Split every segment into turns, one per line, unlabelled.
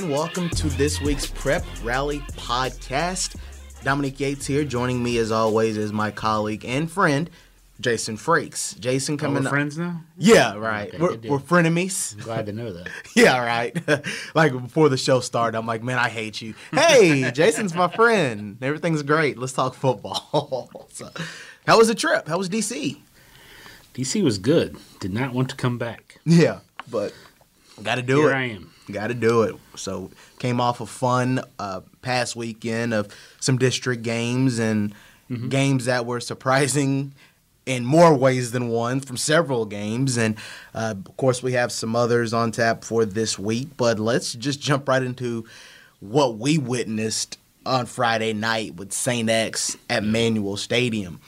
gentlemen, welcome to this week's Prep Rally podcast. Dominic Yates here. Joining me, as always, is my colleague and friend, Jason Frakes. Jason
Oh,
coming up.
friends now?
Yeah, right.
Okay,
we're, we're frenemies.
I'm glad to know that.
Yeah, right. like before the show started, I'm like, man, I hate you. Hey, Jason's my friend. Everything's great. Let's talk football. so, how was the trip? How was DC?
DC was good. Did not want to come back.
Yeah, but got to do
Here
it.
I am.
Got to do it. So came off a fun uh, past weekend of some district games and games that were surprising in more ways than one from several games. And uh, of course, we have some others on tap for this week. But let's just jump right into what we witnessed on Friday night with St. X at Manual Stadium.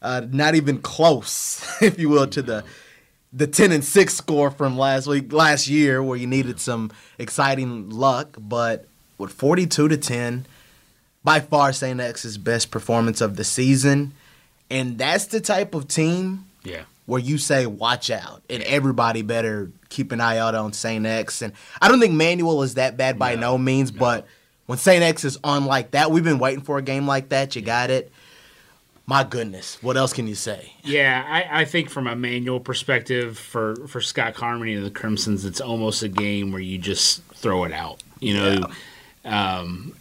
Uh, not even close, if you will, to the the 10 and 6 score from last week last year where you needed some exciting luck but with 42 to 10 by far St. X's best performance of the season and that's the type of team
Yeah.
where you say watch out and everybody better keep an eye out on St. X and I don't think Manual is that bad by no,
No,
means
no.
but when St. X is on like that we've been waiting for a game like that you got it my goodness what else can you say
Yeah, I, I think from a manual perspective for, for Scott Carmody and the Crimsons, it's almost a game where you just throw it out. You know, um,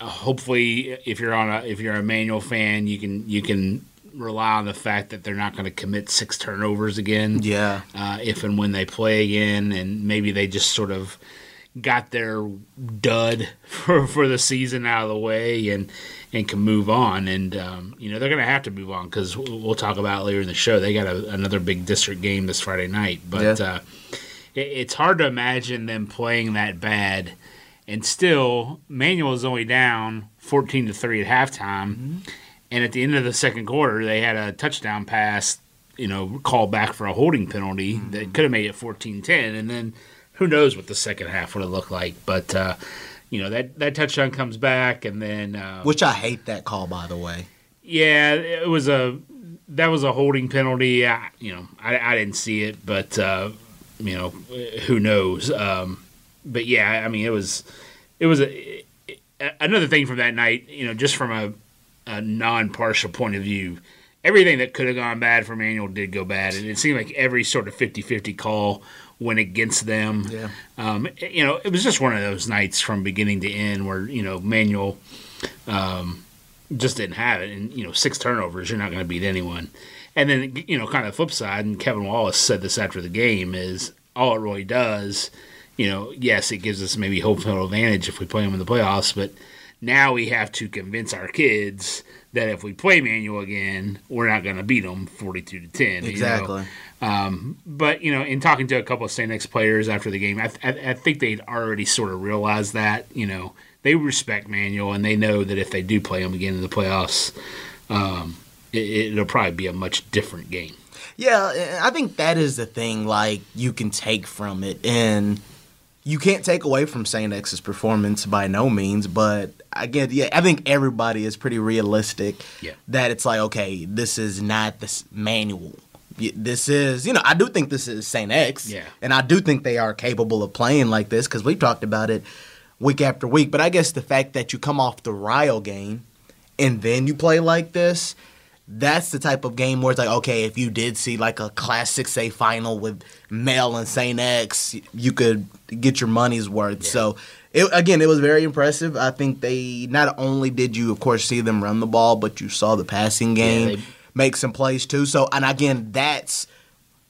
hopefully if you're on a if you're a manual fan, you can you can rely on the fact that they're not going to commit six turnovers again.
yeah
uh, if and when they play again, and maybe they just sort of got their dud for, for the season out of the way and and can move on. And um, you know they're going to have to move on because we'll talk about later in the show. They got a, another big district game this Friday night, but
Yeah.
uh, it, it's hard to imagine them playing that bad. And still, Manual is only down fourteen to three at halftime. And at the end of the second quarter, they had a touchdown pass, you know, called back for a holding penalty that could have made it 14 10. And then who knows what the second half would have looked like. But, uh, you know, that, that touchdown comes back. And then, uh,
which I hate that call by the way
yeah, it was a. That was a holding penalty. I, you know, I, I didn't see it, but uh, you know, who knows? Um, but yeah, I mean, it was, it was a, another thing from that night. You know, just from a, a non-partial point of view, everything that could have gone bad for Manual did go bad, and it seemed like every sort of 50-50 call went against them.
Yeah.
Um, you know, it was just one of those nights from beginning to end where you know Manual just didn't have it. And, you know, six turnovers, you're not going to beat anyone. And then, you know, kind of the flip side, and Kevin Wallace said this after the game, is all it really does, you know, yes, it gives us maybe home field advantage if we play them in the playoffs, but now we have to convince our kids that if we play Manual again, we're not going to beat them 42 to 10. you know?
exactly
Um, but you know, in talking to a couple of St. X players after the game, I, I, I think they'd already sort of realized that. You know, they respect Manual and they know that if they do play him again in the playoffs, um, it, it'll probably be a much different game.
Yeah, I think that is the thing. Like you can take from it, and you can't take away from Saint X's performance by no means. But again, yeah, I think everybody is pretty realistic.
Yeah.
That it's like, okay, this is not this manual. This is, you know, I do think this is Saint X.
Yeah.
And I do think they are capable of playing like this because we've talked about it week after week. But I guess the fact that you come off the Ryle game and then you play like this, that's the type of game where it's like, okay, if you did see like a Class 6A final with Male and St. X, you could get your money's worth. So, it, again, it was very impressive. I think they not only did you, of course, see them run the ball, but you saw the passing game
they-
make some plays too. So, and again, that's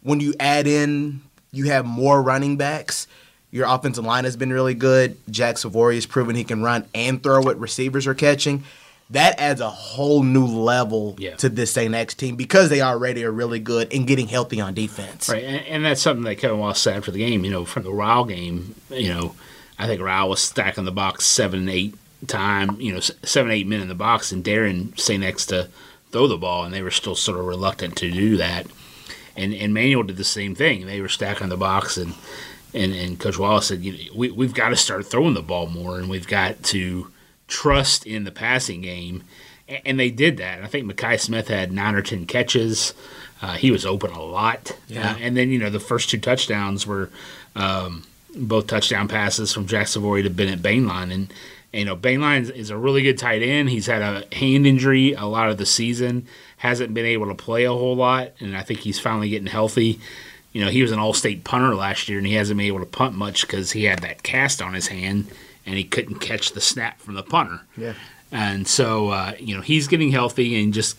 when you add in, you have more running backs. Your offensive line has been really good. Jack Savory has proven he can run and throw what receivers are catching. That adds a whole new level
Yeah.
to this St. X team because they already are really good and getting healthy on defense.
Right, and, and that's something that Kevin Wallace said after the game. You know, from the Ryle game, you know, I think Ryle was stacking the box seven, eight time, you know, seven, eight men in the box, and Darren St. X to throw the ball, and they were still sort of reluctant to do that. And and Manual did the same thing. They were stacking the box, and and, and Coach Wallace said, you know, we we've got to start throwing the ball more, and we've got to trust in the passing game. A- And they did that. I think Makai Smith had nine or ten catches. Uh, he was open a lot.
Yeah.
Uh, and then you know the first two touchdowns were um, both touchdown passes from Jack Savory to Bennett Bainline. And, you know, Bainline is a really good tight end. He's had a hand injury a lot of the season, hasn't been able to play a whole lot, and I think he's finally getting healthy. You know, he was an all state punter last year, and he hasn't been able to punt much because he had that cast on his hand and he couldn't catch the snap from the punter.
Yeah.
And so, uh, you know, he's getting healthy and just,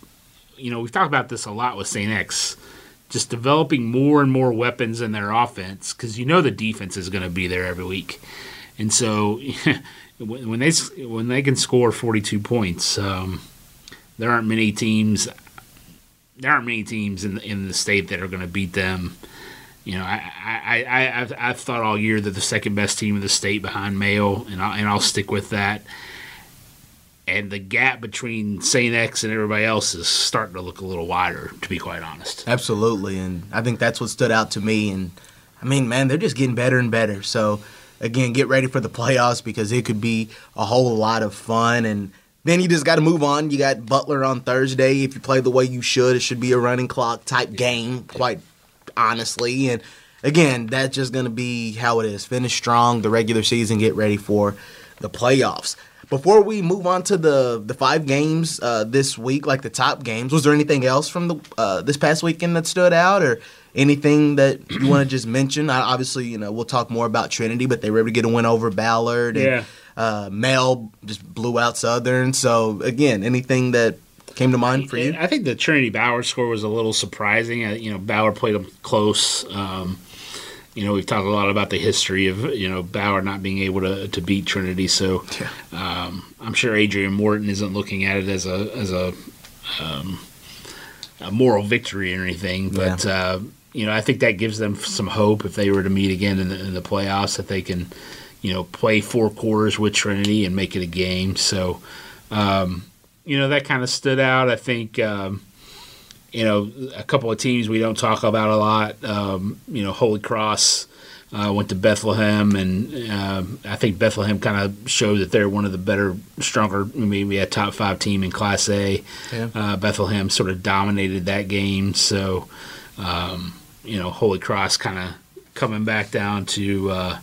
you know, we've talked about this a lot with St. X, just developing more and more weapons in their offense because you know the defense is going to be there every week. And so, when they when they can score 42 points, um, there aren't many teams. There aren't many teams in the, in the state that are going to beat them. You know, I, I, I, I've, I've thought all year that the second best team in the state behind Male, and I'll, and I'll stick with that and the gap between St. X and everybody else is starting to look a little wider, to be quite honest.
Absolutely, and I think that's what stood out to me. And I mean, man, they're just getting better and better. So again, get ready for the playoffs because it could be a whole lot of fun. And then you just got to move on. You got Butler on Thursday. If you play the way you should, it should be a running clock type game, quite honestly. And again, that's just going to be how it is. Finish strong the regular season, get ready for the playoffs. Before we move on to the the five games uh, this week, like the top games, was there anything else from the uh, this past weekend that stood out, or anything that you want to just mention? I, obviously, you know we'll talk more about Trinity, but they were able to get a win over Ballard. And,
Yeah.
Uh, Male just blew out Southern. So again, anything that came to mind for you?
I think the Trinity Ballard score was a little surprising. Uh, you know, Ballard played them close. Um, you know, we've talked a lot about the history of you know Ballard not being able to, to beat Trinity. So um, I'm sure Adrian Morton isn't looking at it as a as a um, a moral victory or anything, but uh, you know I think that gives them some hope if they were to meet again in the, in the playoffs that they can you know play four quarters with Trinity and make it a game. So um, you know that kind of stood out. I think. Um, you know, a couple of teams we don't talk about a lot. Um, you know, Holy Cross uh, went to Bethlehem, and uh, I think Bethlehem kind of showed that they're one of the better, stronger, maybe a top five team in Class A.
Yeah.
Uh, Bethlehem sort of dominated that game, so um, you know, Holy Cross kind of coming back down to uh,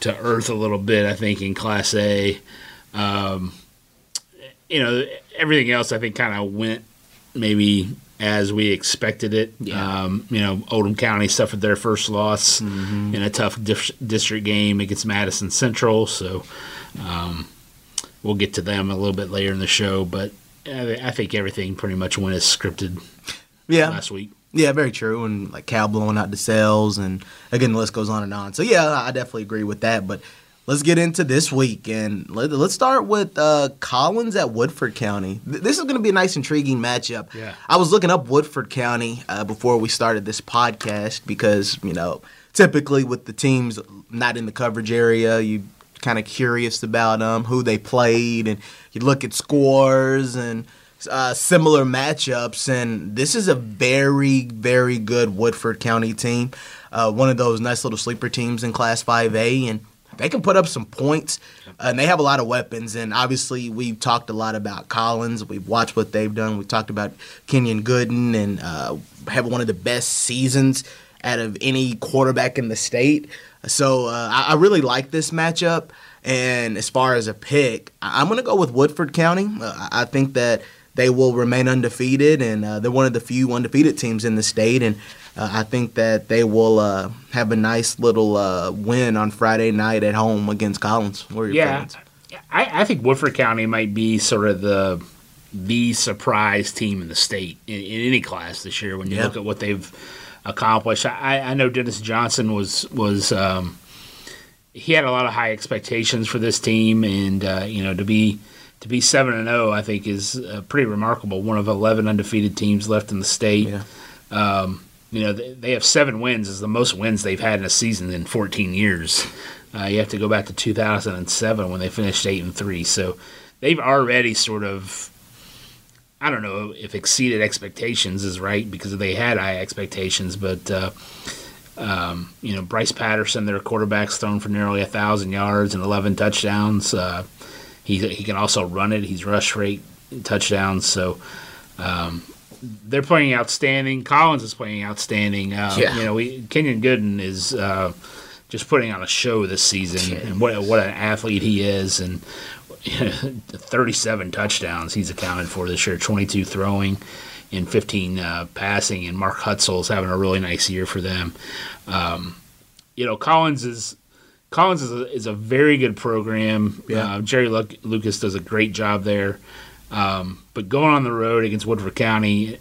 to earth a little bit. I think in Class A. Um, you know, everything else I think kind of went maybe as we expected it.
Yeah.
Um, you know, Oldham County suffered their first loss in a tough dif- district game against Madison Central, so um, we'll get to them a little bit later in the show. But I, I think everything pretty much went as scripted
Yeah,
last week.
Yeah, very true. And like Cal blowing out the cells, and again, the list goes on and on. So yeah, I definitely agree with that. But let's get into this week, and let, let's start with uh, Collins at Woodford County. Th- This is going to be a nice, intriguing matchup.
Yeah.
I was looking up Woodford County uh, before we started this podcast because you know typically with the teams not in the coverage area, you kind of curious about um, who they played, and you look at scores and uh, similar matchups. And this is a very, very good Woodford County team. Uh, one of those nice little sleeper teams in Class 5A, and they can put up some points. And they have a lot of weapons. And obviously, we've talked a lot about Collins. We've watched what they've done. We've talked about Kenyon Gooden and uh, have one of the best seasons out of any quarterback in the state. So uh, I, I really like this matchup. And as far as a pick, I- I'm going to go with Woodford County. Uh, I think that they will remain undefeated, and uh, they're one of the few undefeated teams in the state. And uh, I think that they will uh, have a nice little uh, win on Friday night at home against Collins. What are your
Yeah? I, I think Woodford County might be sort of the the surprise team in the state in, in any class this year. When you
Yeah.
look at what they've accomplished, I, I know Dennis Johnson was was um, he had a lot of high expectations for this team, and uh, you know to be to be seven and zero, I think is uh, pretty remarkable. One of eleven undefeated teams left in the state.
Yeah.
Um, you know, they, they have seven wins. is the most wins they've had in a season in 14 years. Uh, you have to go back to 2007 when they finished eight and three. So they've already sort of, I don't know if exceeded expectations is right because they had high expectations, but uh, um, you know, Bryce Patterson, their quarterback's thrown for nearly a thousand yards and 11 touchdowns. He he can also run it. He's rush rate touchdowns. So. Um, they're playing outstanding. Collins is playing outstanding. Uh,
Yeah.
You know, we, Kenyon Gooden is uh, just putting on a show this season, and what what an athlete he is, and 37 touchdowns he's accounted for this year, 22 throwing and 15 uh, passing, and Mark Hutzel's having a really nice year for them. Um, you know, Collins is Collins is a, is a very good program.
Yeah.
Uh, Jerry Luc- Lucas does a great job there. Um, but going on the road against Woodford County,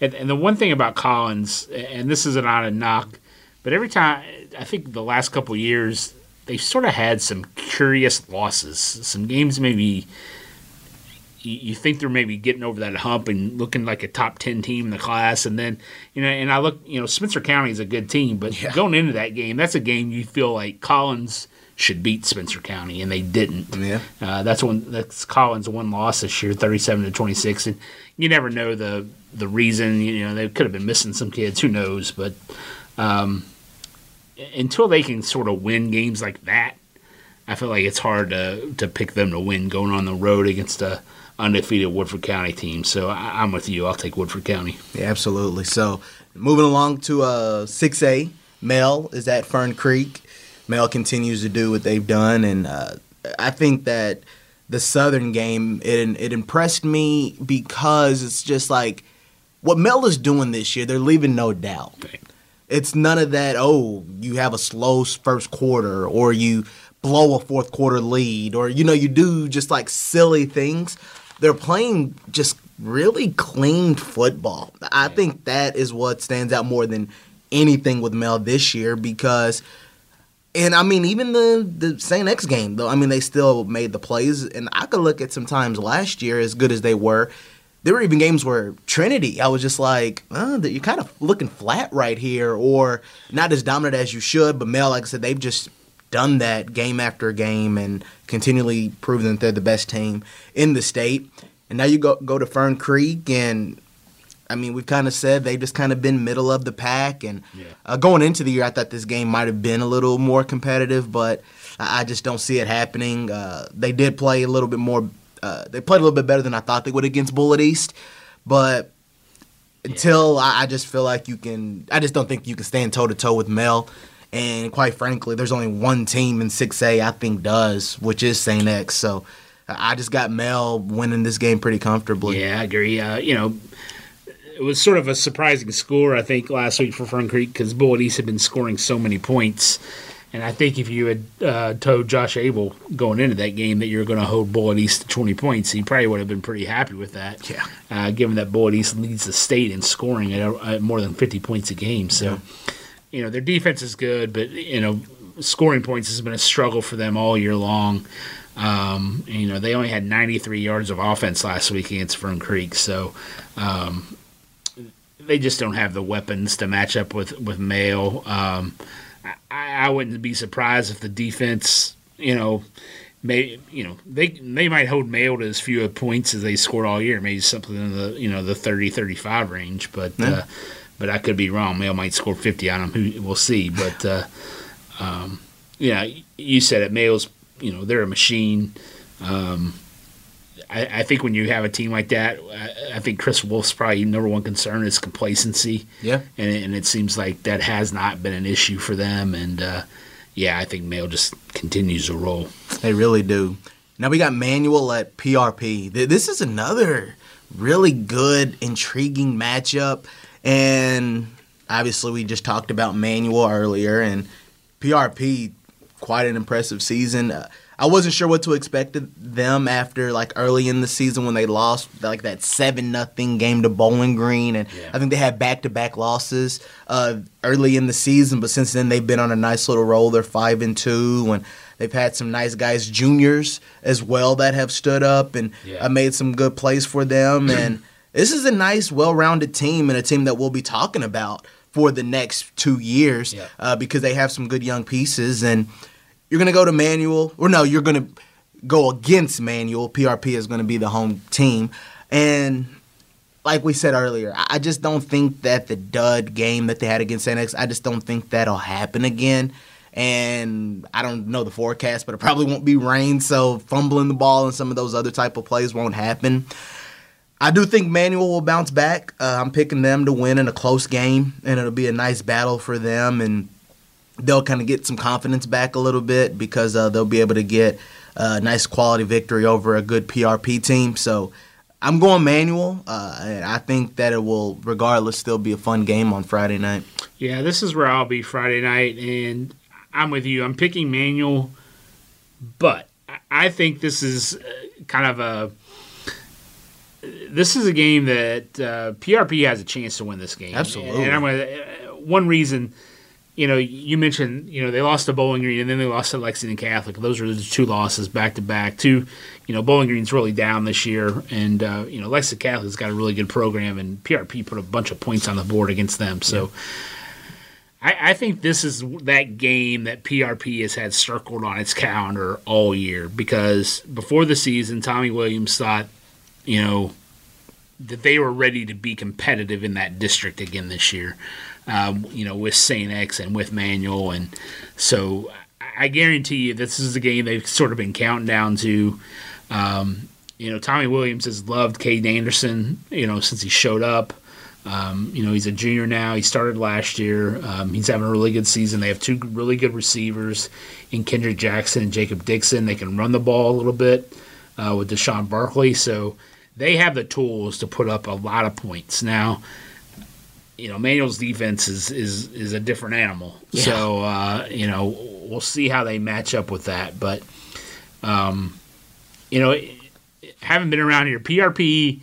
and, and the one thing about Collins, and this is not a knock, but every time I think the last couple years they've sort of had some curious losses, some games maybe you, you think they're maybe getting over that hump and looking like a top 10 team in the class and then you know and i look you know spencer county is a good team but
Yeah.
going into that game that's a game you feel like collins should beat spencer county and they didn't
Yeah.
uh, that's when that's collins one loss this year 37 to 26 and you never know the the reason you know they could have been missing some kids who knows but um, until they can sort of win games like that I feel like it's hard to to pick them to win going on the road against a undefeated Woodford County team. So I, I'm with you. I'll take Woodford County.
Yeah, absolutely. So moving along to uh, 6A, Male is at Fern Creek. Male continues to do what they've done, and uh, I think that the Southern game it it impressed me because it's just like what Male is doing this year. They're leaving no doubt. It's none of that. Oh, you have a slow first quarter, or you blow a fourth quarter lead, or you know you do just like silly things. They're playing just really clean football. I think that is what stands out more than anything with Male this year because. And I mean, even the the Saint X game, though. I mean, they still made the plays, and I could look at some times last year, as good as they were. There were even games where Trinity, I was just like, uh, that you're kind of looking flat right here, or not as dominant as you should. But Male, like I said, they've just done that game after game and continually proven that they're the best team in the state. And now you go go to Fern Creek, and I mean, we've kind of said they've just kind of been middle of the pack. And
Yeah.
uh, going into the year, I thought this game might have been a little more competitive, but I I just don't see it happening. Uh, they did play a little bit more. Uh, they played a little bit better than I thought they would against Bullitt East, but until I, I just feel like you can, I just don't think you can stand toe to toe with Male. And quite frankly, there's only one team in 6A I think does, which is Saint X. So I just got Male winning this game pretty comfortably.
Yeah, I agree. Uh, you know, it was sort of a surprising score, I think, last week for Fern Creek because Bullitt East had been scoring so many points. And I think if you had uh, told Josh Abel going into that game that you were going to hold Bullitt East to 20 points, he probably would have been pretty happy with that.
Yeah.
Uh, given that Bullitt East leads the state in scoring at, at more than 50 points a game. So, you know, their defense is good, but, you know, scoring points has been a struggle for them all year long. Um, you know, they only had 93 yards of offense last week against Fern Creek, so um, they just don't have the weapons to match up with with Male. Um, I, I wouldn't be surprised if the defense, you know, may you know they they might hold Male to as few points as they scored all year, maybe something in the you know the 30-35 range, but. Uh, but I could be wrong. Male might score 50 on them. We'll see. But uh, um, yeah, you said it. Male's, you know, they're a machine. Um, I, I think when you have a team like that, I, I think Chris Wolfe's probably number one concern is complacency.
Yeah.
and, and it seems like that has not been an issue for them. And uh, yeah, I think Male just continues to roll.
They really do. Now we got Manual at PRP. This is another really good, intriguing matchup. And obviously, we just talked about Manual earlier, and PRP, quite an impressive season. Uh, I wasn't sure what to expect of them after like early in the season when they lost like that seven nothing game to Bowling Green, and
Yeah.
I think they had back to back losses uh, early in the season. But since then, they've been on a nice little roll. They're five and two, and they've had some nice guys, juniors as well, that have stood up and
Yeah.
uh, made some good plays for them. and this is a nice, well rounded team, and a team that we'll be talking about for the next two years
Yeah.
uh, because they have some good young pieces and you're going to go to Manual, or no, you're going to go against Manual. PRP is going to be the home team. And like we said earlier, I just don't think that the dud game that they had against NX, I just don't think that'll happen again. And I don't know the forecast, but it probably won't be rain, so fumbling the ball and some of those other type of plays won't happen. I do think Manual will bounce back. Uh, I'm picking them to win in a close game, and it'll be a nice battle for them. And they'll kind of get some confidence back a little bit because uh, they'll be able to get a nice quality victory over a good PRP team. So I'm going manual, uh, and I think that it will, regardless, still be a fun game on Friday night.
Yeah, this is where I'll be Friday night, and I'm with you. I'm picking manual, but I think this is uh, kind of a this is a game that uh, PRP has a chance to win this game.
Absolutely.
And I'm gonna, uh, one reason, you know, you mentioned, you know, they lost to Bowling Green and then they lost to Lexington Catholic. Those are the two losses back to back. Two, you know, Bowling Green's really down this year, and uh, you know, Lexington Catholic's got a really good program, and PRP put a bunch of points on the board against them. So. Yeah. I, I, think this is that game that PRP has had circled on its calendar all year because before the season, Tommy Williams thought you know, that they were ready to be competitive in that district again this year. Um, you know, with Saint X and with Manual, and so I guarantee you this is a game they've sort of been counting down to. Um, you know, Tommy Williams has loved Caden Anderson, you know, since he showed up. Um, you know, he's a junior now. He started last year. Um, he's having a really good season. They have two really good receivers in Kendrick Jackson and Jacob Dixon. They can run the ball a little bit uh, with Deshaun Barkley. So they have the tools to put up a lot of points. Now, you know, Manual's defense is is is a different animal. Yeah. So uh, you know, we'll see how they match up with that. But um, you know, having been around here, PRP,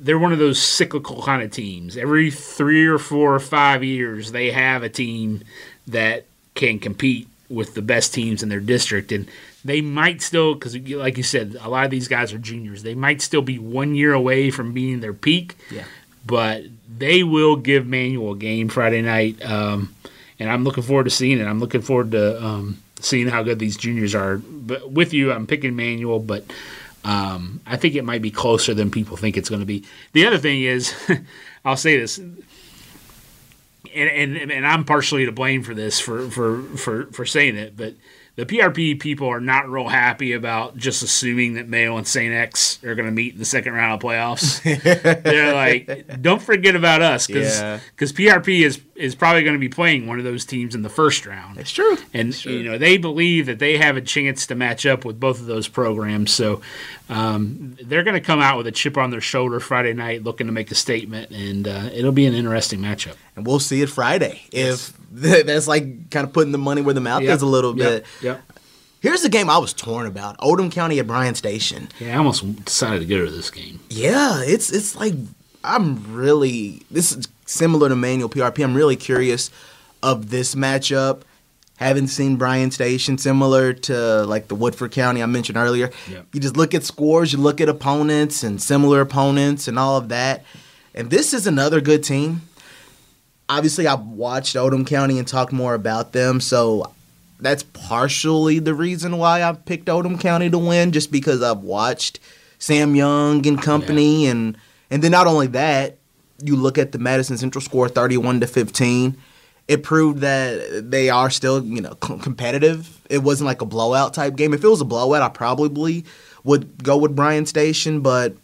they're one of those cyclical kind of teams. Every three or four or five years, they have a team that can compete with the best teams in their district, and they might still, because like you said, a lot of these guys are juniors. They might still be one year away from being their peak.
Yeah.
But they will give Manual a game Friday night, um, and I'm looking forward to seeing it. I'm looking forward to um, seeing how good these juniors are. But with you, I'm picking Manual, but um, I think it might be closer than people think it's going to be. The other thing is, I'll say this. And, and, and I'm partially to blame for this for, for, for, for saying it, but the PRP people are not real happy about just assuming that Male and St. X are going to meet in the second round of playoffs. They're like, don't forget about us because yeah. PRP is is probably going to be playing one of those teams in the first round.
It's true.
And
it's true.
you know they believe that they have a chance to match up with both of those programs. So um, they're going to come out with a chip on their shoulder Friday night, looking to make a statement, and uh, it'll be an interesting matchup.
And we'll see it Friday yes. if that's like kind of putting the money where the mouth yep. is a little bit.
Yep.
Here's the game I was torn about: Oldham County at Bryan Station.
Yeah, I almost decided to go to this game.
Yeah, it's it's like I'm really this is similar to Manual PRP. I'm really curious of this matchup. Haven't seen Bryan Station similar to like the Woodford County I mentioned earlier.
Yep.
You just look at scores, you look at opponents and similar opponents and all of that. And this is another good team obviously I've watched Oldham County and talked more about them, so that's partially the reason why I picked Oldham County to win, just because I've watched Sam Young and company, yeah. and and then not only that, you look at the Madison Central score, thirty-one to fifteen. It proved that they are still, you know, competitive. It wasn't like a blowout type game. If it was a blowout, I probably would go with Bryan Station, but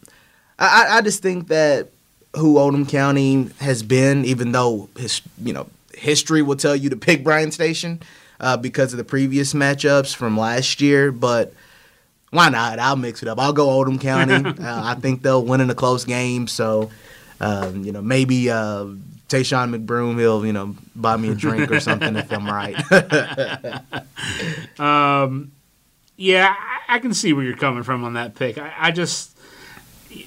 I, I just think that who Oldham County has been, even though his you know history will tell you to pick Bryan Station uh, because of the previous matchups from last year. But why not? I'll mix it up. I'll go Oldham County. uh, I think they'll win in a close game. So um, you know maybe uh, Tayshawn McBroom he'll you know buy me a drink or something if I'm right.
um, yeah, I, I, can see where you're coming from on that pick. I, I just.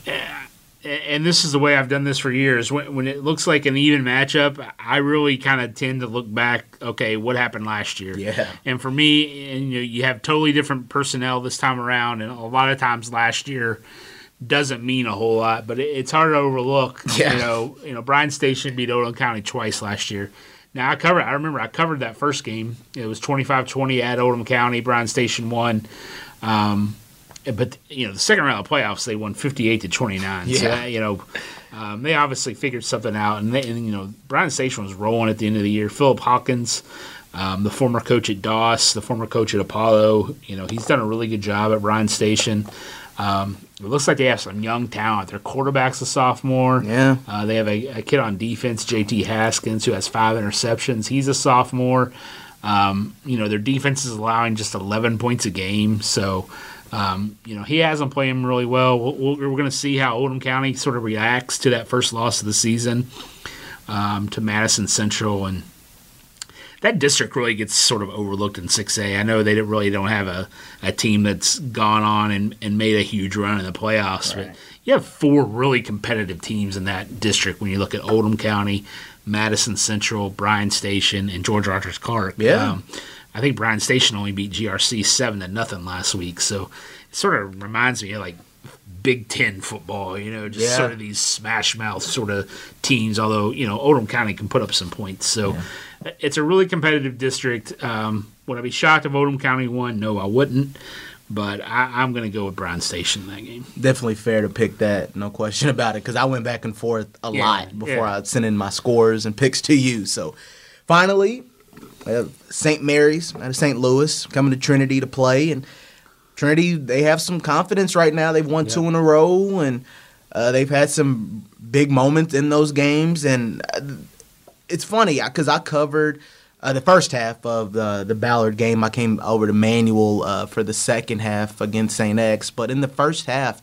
Yeah, and this is the way I've done this for years. When, when it looks like an even matchup, I really kind of tend to look back. Okay, what happened last year?
Yeah.
And for me, and you, know, you have totally different personnel this time around, and a lot of times last year doesn't mean a whole lot, but it, it's hard to overlook. Yeah. You know, you know, Bryan Station beat Oldham County twice last year. Now I covered. I remember I covered that first game. It was 25-20 at Oldham County. Bryan Station won. Um, but you know the second round of playoffs they won 58 to 29
yeah.
so you know um, they obviously figured something out and, they, and, you know bryan Station was rolling at the end of the year Philip Hawkins um, the former coach at Doss the former coach at Apollo you know he's done a really good job at Bryan Station um, It looks like they have some young talent. Their quarterback's a sophomore.
Yeah.
Uh, they have a, a kid on defense, JT Haskins, who has five interceptions. He's a sophomore. Um, you know, their defense is allowing just 11 points a game. So, um, you know, he hasn't played him really well. we we are going to see how Oldham County sort of reacts to that first loss of the season um, to Madison Central. And that district really gets sort of overlooked in 6A. I know they really don't have a, a team that's gone on and, and made a huge run in the playoffs, right. but you have four really competitive teams in that district when you look at Oldham County, Madison Central, Bryan Station, and George Rogers Clark.
Yeah. Um,
I think Bryan Station only beat GRC seven to nothing last week, so it sort of reminds me of like Big Ten football, you know, just yeah. sort of these smash mouth sort of teams. Although you know Oldham County can put up some points, so yeah. it's a really competitive district. Um, would I be shocked if Oldham County won? No, I wouldn't. But I, am going to go with Bryan Station in that game.
Definitely fair to pick that, no question about it. Because I went back and forth a yeah, lot before I sent in my scores and picks to you. So finally, St. Mary's out of St. Louis coming to Trinity to play and Trinity, they have some confidence right now. They've won two in a row, and uh, they've had some big moments in those games. And uh, it's funny because I covered uh, the first half of the the Ballard game. I came over to Manual uh, for the second half against St. X, but in the first half,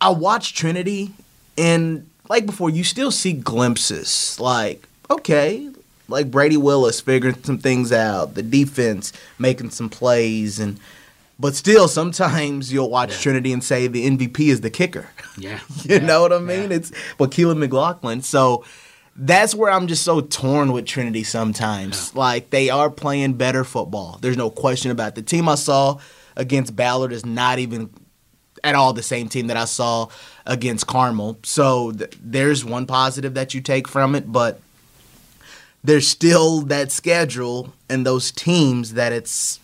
I watched Trinity, and like before, you still see glimpses. Like, okay, like Brady Willis figuring some things out, the defense making some plays, and but still, sometimes you'll watch yeah. Trinity and say the MVP is the kicker.
Yeah.
you
yeah.
know what I mean? Yeah. It's but Keelan McLaughlin. So that's where I'm just so torn with Trinity sometimes. Like they are playing better football. There's no question about it. the team I saw against Ballard is not even at all the same team that I saw against Carmel. So th- there's one positive that you take from it, but there's still that schedule and those teams that it's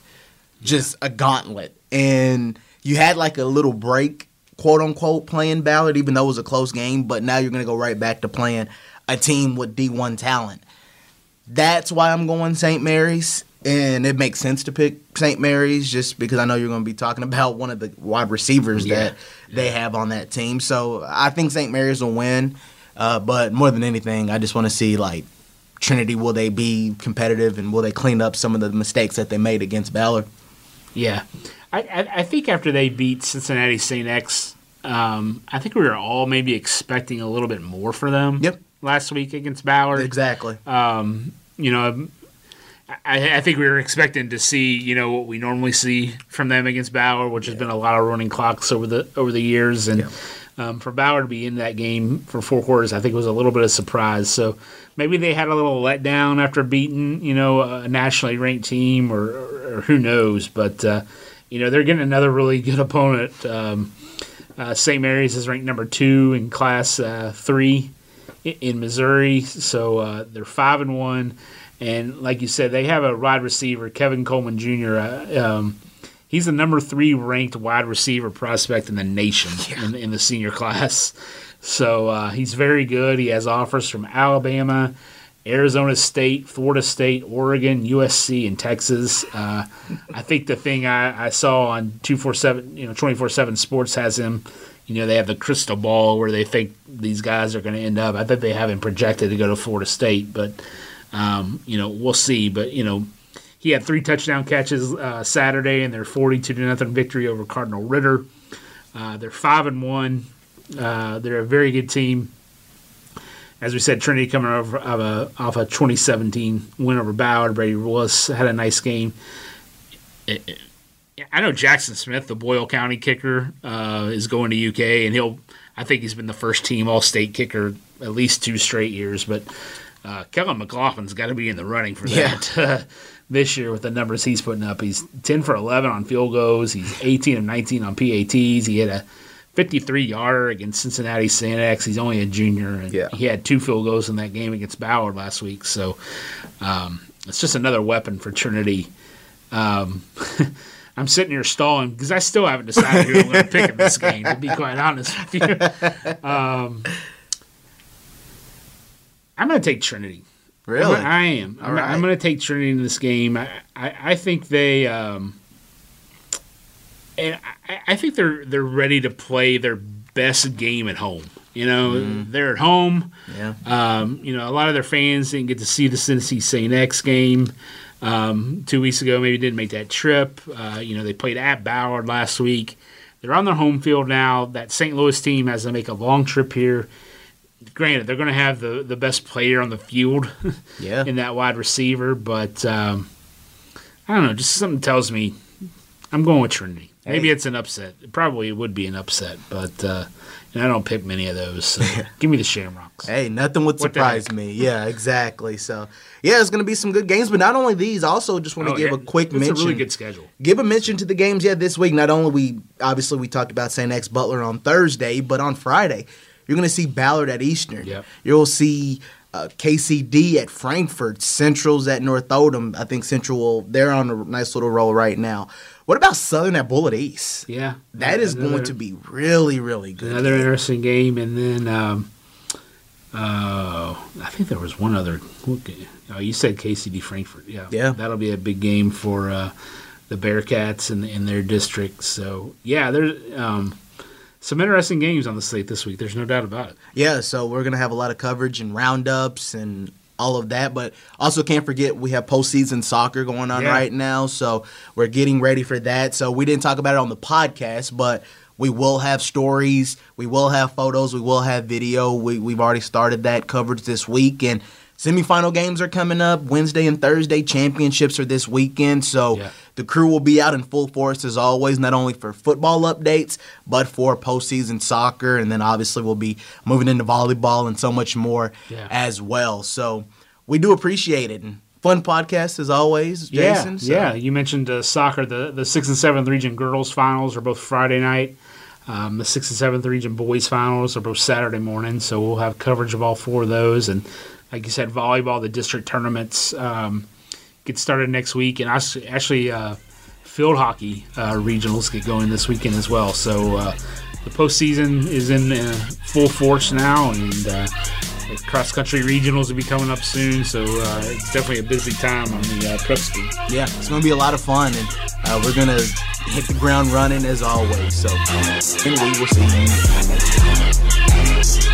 just a gauntlet. And you had like a little break, quote unquote, playing Ballard, even though it was a close game, but now you're going to go right back to playing a team with D1 talent. That's why I'm going St. Mary's. And it makes sense to pick St. Mary's just because I know you're going to be talking about one of the wide receivers yeah. that they have on that team. So I think St. Mary's will win. Uh, but more than anything, I just want to see like Trinity. Will they be competitive and will they clean up some of the mistakes that they made against Ballard?
Yeah, I, I, I think after they beat Cincinnati St. X, um, I think we were all maybe expecting a little bit more for them.
Yep.
Last week against Ballard.
Exactly.
Um, you know, I, I, think we were expecting to see you know what we normally see from them against Ballard, which yeah. has been a lot of running clocks over the over the years, and. Yeah. Um, for Ballard to be in that game for four quarters, I think was a little bit of surprise. So maybe they had a little letdown after beating, you know, a nationally ranked team, or, or, or who knows. But uh, you know, they're getting another really good opponent. Um, uh, St. Mary's is ranked number two in Class uh, Three in Missouri, so uh, they're five and one. And like you said, they have a wide receiver, Kevin Coleman Jr. Uh, um, he's the number three ranked wide receiver prospect in the nation yeah. in, in, the senior class. So uh, he's very good. He has offers from Alabama, Arizona State, Florida State, Oregon, USC, and Texas. Uh, I think the thing I, I saw on two four seven, you know, twenty four seven Sports has him. You know, they have the crystal ball where they think these guys are going to end up. I think they have him projected to go to Florida State, but um, you know, we'll see. But you know, he had three touchdown catches uh, Saturday in their 42 to nothing victory over Cardinal Ritter. Uh, they're five and one. Uh, they're a very good team. As we said, Trinity coming over off a, off a 2017 win over Ballard. Brady Willis had a nice game. I know Jackson Smith, the Boyle County kicker, uh, is going to UK, and he'll. I think he's been the first team All State kicker at least two straight years. But uh, Kellen McLaughlin's got to be in the running for that. Yeah. this year with the numbers he's putting up. He's 10 for 11 on field goals. He's 18 of 19 on PATs. He had a 53 yarder against Cincinnati St. X. He's only a junior, and yeah. he had two field goals in that game against Ballard last week. So um, it's just another weapon for Trinity. Um, I'm sitting here stalling because I still haven't decided who I'm going to pick in this game. To be quite honest with you, um, I'm going to take Trinity.
Really?
I'm, I am. I'm, I'm going to take Trinity in this game. I, I, I think they. Um, and I, I think they're they're ready to play their best game at home. You know, they're at home.
Yeah.
Um, you know, a lot of their fans didn't get to see the Tennessee St. X game um, two weeks ago. Maybe didn't make that trip. Uh, you know, they played at Ballard last week. They're on their home field now. That St. Louis team has to make a long trip here. Granted, they're going to have the, the best player on the field
Yeah.
in that wide receiver, but um, I don't know. Just something tells me I'm going with Trinity. Maybe
Hey.
it's an upset. It probably would be an upset, but uh, and I don't pick many of those. So give me the Shamrocks.
Hey, nothing would
What
surprise me. Yeah, exactly. So, yeah, it's going to be some good games. But not only these, also just want to
Oh,
give
yeah,
a quick
it's
mention.
a really good schedule.
give a mention to the games yeah this week not only we obviously we talked about st x butler on thursday but on friday you're going to see ballard at eastern
Yep.
you'll see uh, kcd at frankfort central's at north oldham i think central will they're on a nice little roll right now what about southern at bullitt east
Yeah,
that is
Another-
going to be really really good
another interesting game. And then, um, uh, I think there was one other. Oh, you said KCD Frankfort. Yeah,
Yeah.
that'll be a big game for uh, the Bearcats in, in their district. So yeah, there's um, some interesting games on the slate this week. There's no doubt about it.
Yeah, so we're gonna have a lot of coverage and roundups and all of that, but also can't forget we have postseason soccer going on
Yeah.
right now, so we're getting ready for that. So we didn't talk about it on the podcast, but we will have stories, we will have photos, we will have video. We we've already started that coverage this week and semifinal games are coming up Wednesday and Thursday. Championships are this weekend, so
Yeah.
the crew will be out in full force as always, not only for football updates, but for postseason soccer. And then obviously we'll be moving into volleyball and so much more
Yeah.
as well. So we do appreciate it. And fun podcast as always, Jason.
Yeah,
So-
yeah. You mentioned uh, soccer. The the sixth and seventh region girls finals are both Friday night. Um, the sixth and seventh region boys finals are both Saturday morning. So we'll have coverage of all four of those. And like you said, volleyball, the district tournaments um, get started next week, and actually, uh, field hockey uh, regionals get going this weekend as well. So uh, the postseason is in uh, full force now, and uh, cross country regionals will be coming up soon. So uh, it's definitely a busy time on the prep school.
Yeah, it's going to be a lot of fun. And we're going to hit the ground running as always. So, and we will see you